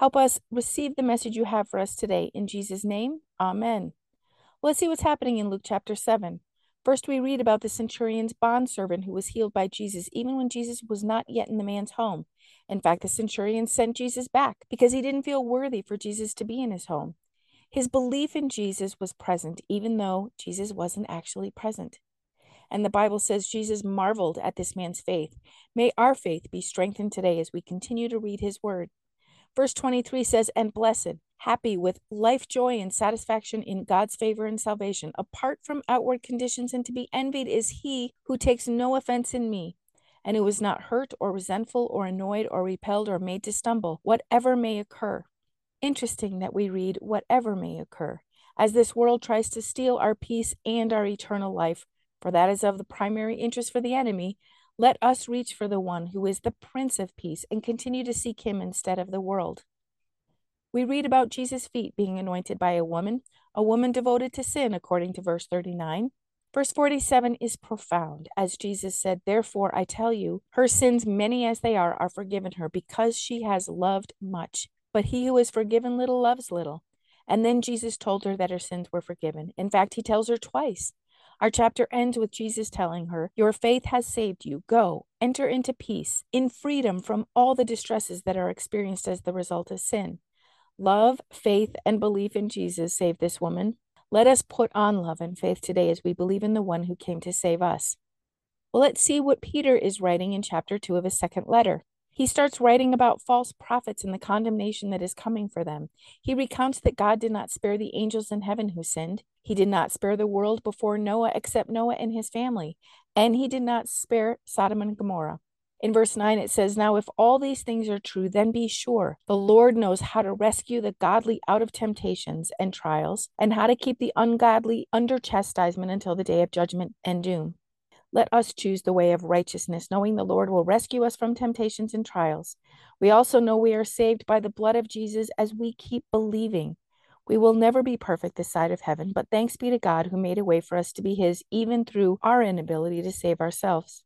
Help us receive the message you have for us today. In Jesus' name, amen. Let's see what's happening in Luke chapter 7. First, we read about the centurion's bondservant who was healed by Jesus, even when Jesus was not yet in the man's home. In fact, the centurion sent Jesus back because he didn't feel worthy for Jesus to be in his home. His belief in Jesus was present, even though Jesus wasn't actually present. And the Bible says Jesus marveled at this man's faith. May our faith be strengthened today as we continue to read his word. Verse 23 says, And blessed, happy with life joy and satisfaction in God's favor and salvation, apart from outward conditions, and to be envied is he who takes no offense in me, and who is not hurt or resentful or annoyed or repelled or made to stumble, whatever may occur. Interesting that we read, whatever may occur, as this world tries to steal our peace and our eternal life, for that is of the primary interest for the enemy, let us reach for the one who is the Prince of Peace and continue to seek him instead of the world. We read about Jesus' feet being anointed by a woman, a woman devoted to sin, according to verse 39. Verse 47 is profound, as Jesus said, Therefore I tell you, her sins, many as they are, are forgiven her, because she has loved much. But he who is forgiven little loves little. And then Jesus told her that her sins were forgiven. In fact, he tells her twice. Our chapter ends with Jesus telling her, Your faith has saved you. Go, enter into peace, in freedom from all the distresses that are experienced as the result of sin. Love, faith, and belief in Jesus saved this woman. Let us put on love and faith today as we believe in the one who came to save us. Well, let's see what Peter is writing in chapter 2 of his second letter. He starts writing about false prophets and the condemnation that is coming for them. He recounts that God did not spare the angels in heaven who sinned. He did not spare the world before Noah except Noah and his family. And he did not spare Sodom and Gomorrah. In verse 9, it says, Now if all these things are true, then be sure the Lord knows how to rescue the godly out of temptations and trials, and how to keep the ungodly under chastisement until the day of judgment and doom. Let us choose the way of righteousness, knowing the Lord will rescue us from temptations and trials. We also know we are saved by the blood of Jesus as we keep believing. We will never be perfect this side of heaven, but thanks be to God who made a way for us to be His even through our inability to save ourselves.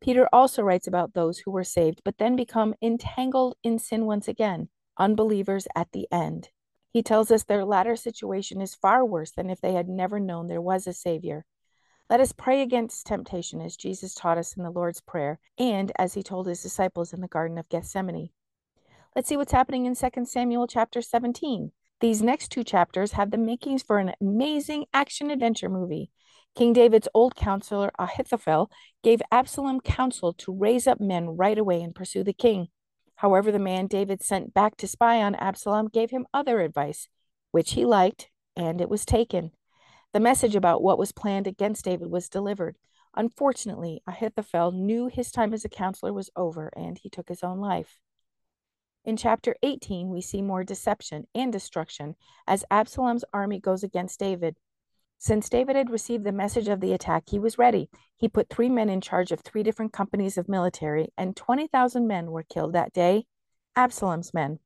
Peter also writes about those who were saved, but then become entangled in sin once again, unbelievers at the end. He tells us their latter situation is far worse than if they had never known there was a Savior. Let us pray against temptation as Jesus taught us in the Lord's Prayer and as he told his disciples in the Garden of Gethsemane. Let's see what's happening in 2 Samuel chapter 17. These next two chapters have the makings for an amazing action adventure movie. King David's old counselor Ahithophel gave Absalom counsel to raise up men right away and pursue the king. However, the man David sent back to spy on Absalom gave him other advice, which he liked, and it was taken. The message about what was planned against David was delivered. Unfortunately, Ahithophel knew his time as a counselor was over and he took his own life. In chapter 18, we see more deception and destruction as Absalom's army goes against David. Since David had received the message of the attack, he was ready. He put three men in charge of three different companies of military, and 20,000 men were killed that day Absalom's men.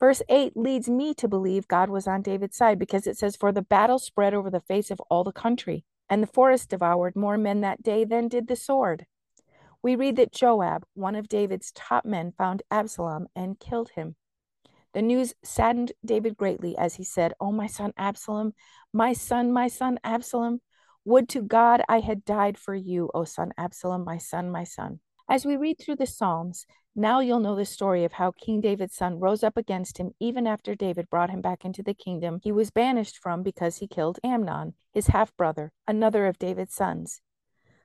Verse 8 leads me to believe God was on David's side because it says, For the battle spread over the face of all the country, and the forest devoured more men that day than did the sword. We read that Joab, one of David's top men, found Absalom and killed him. The news saddened David greatly as he said, Oh, my son Absalom, my son, my son Absalom, would to God I had died for you, O son Absalom, my son, my son. As we read through the Psalms, now you'll know the story of how King David's son rose up against him even after David brought him back into the kingdom he was banished from because he killed Amnon, his half brother, another of David's sons.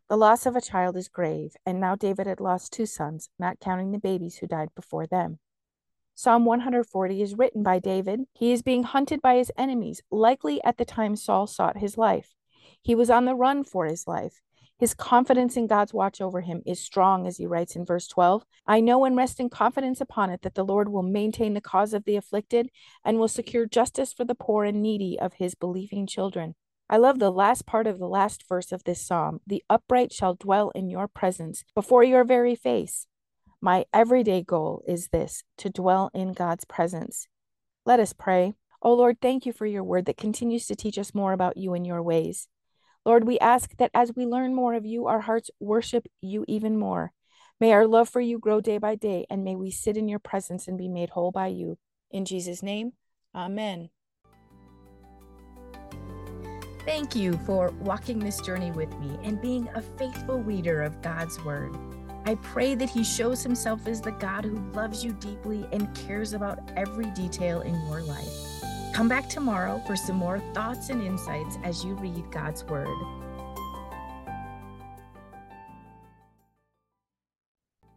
The loss of a child is grave, and now David had lost two sons, not counting the babies who died before them. Psalm 140 is written by David. He is being hunted by his enemies, likely at the time Saul sought his life. He was on the run for his life. His confidence in God's watch over him is strong, as he writes in verse 12. I know and rest in confidence upon it that the Lord will maintain the cause of the afflicted and will secure justice for the poor and needy of his believing children. I love the last part of the last verse of this psalm. The upright shall dwell in your presence before your very face. My everyday goal is this to dwell in God's presence. Let us pray. Oh Lord, thank you for your word that continues to teach us more about you and your ways. Lord, we ask that as we learn more of you, our hearts worship you even more. May our love for you grow day by day, and may we sit in your presence and be made whole by you. In Jesus' name, amen. Thank you for walking this journey with me and being a faithful reader of God's Word. I pray that He shows Himself as the God who loves you deeply and cares about every detail in your life. Come back tomorrow for some more thoughts and insights as you read God's Word.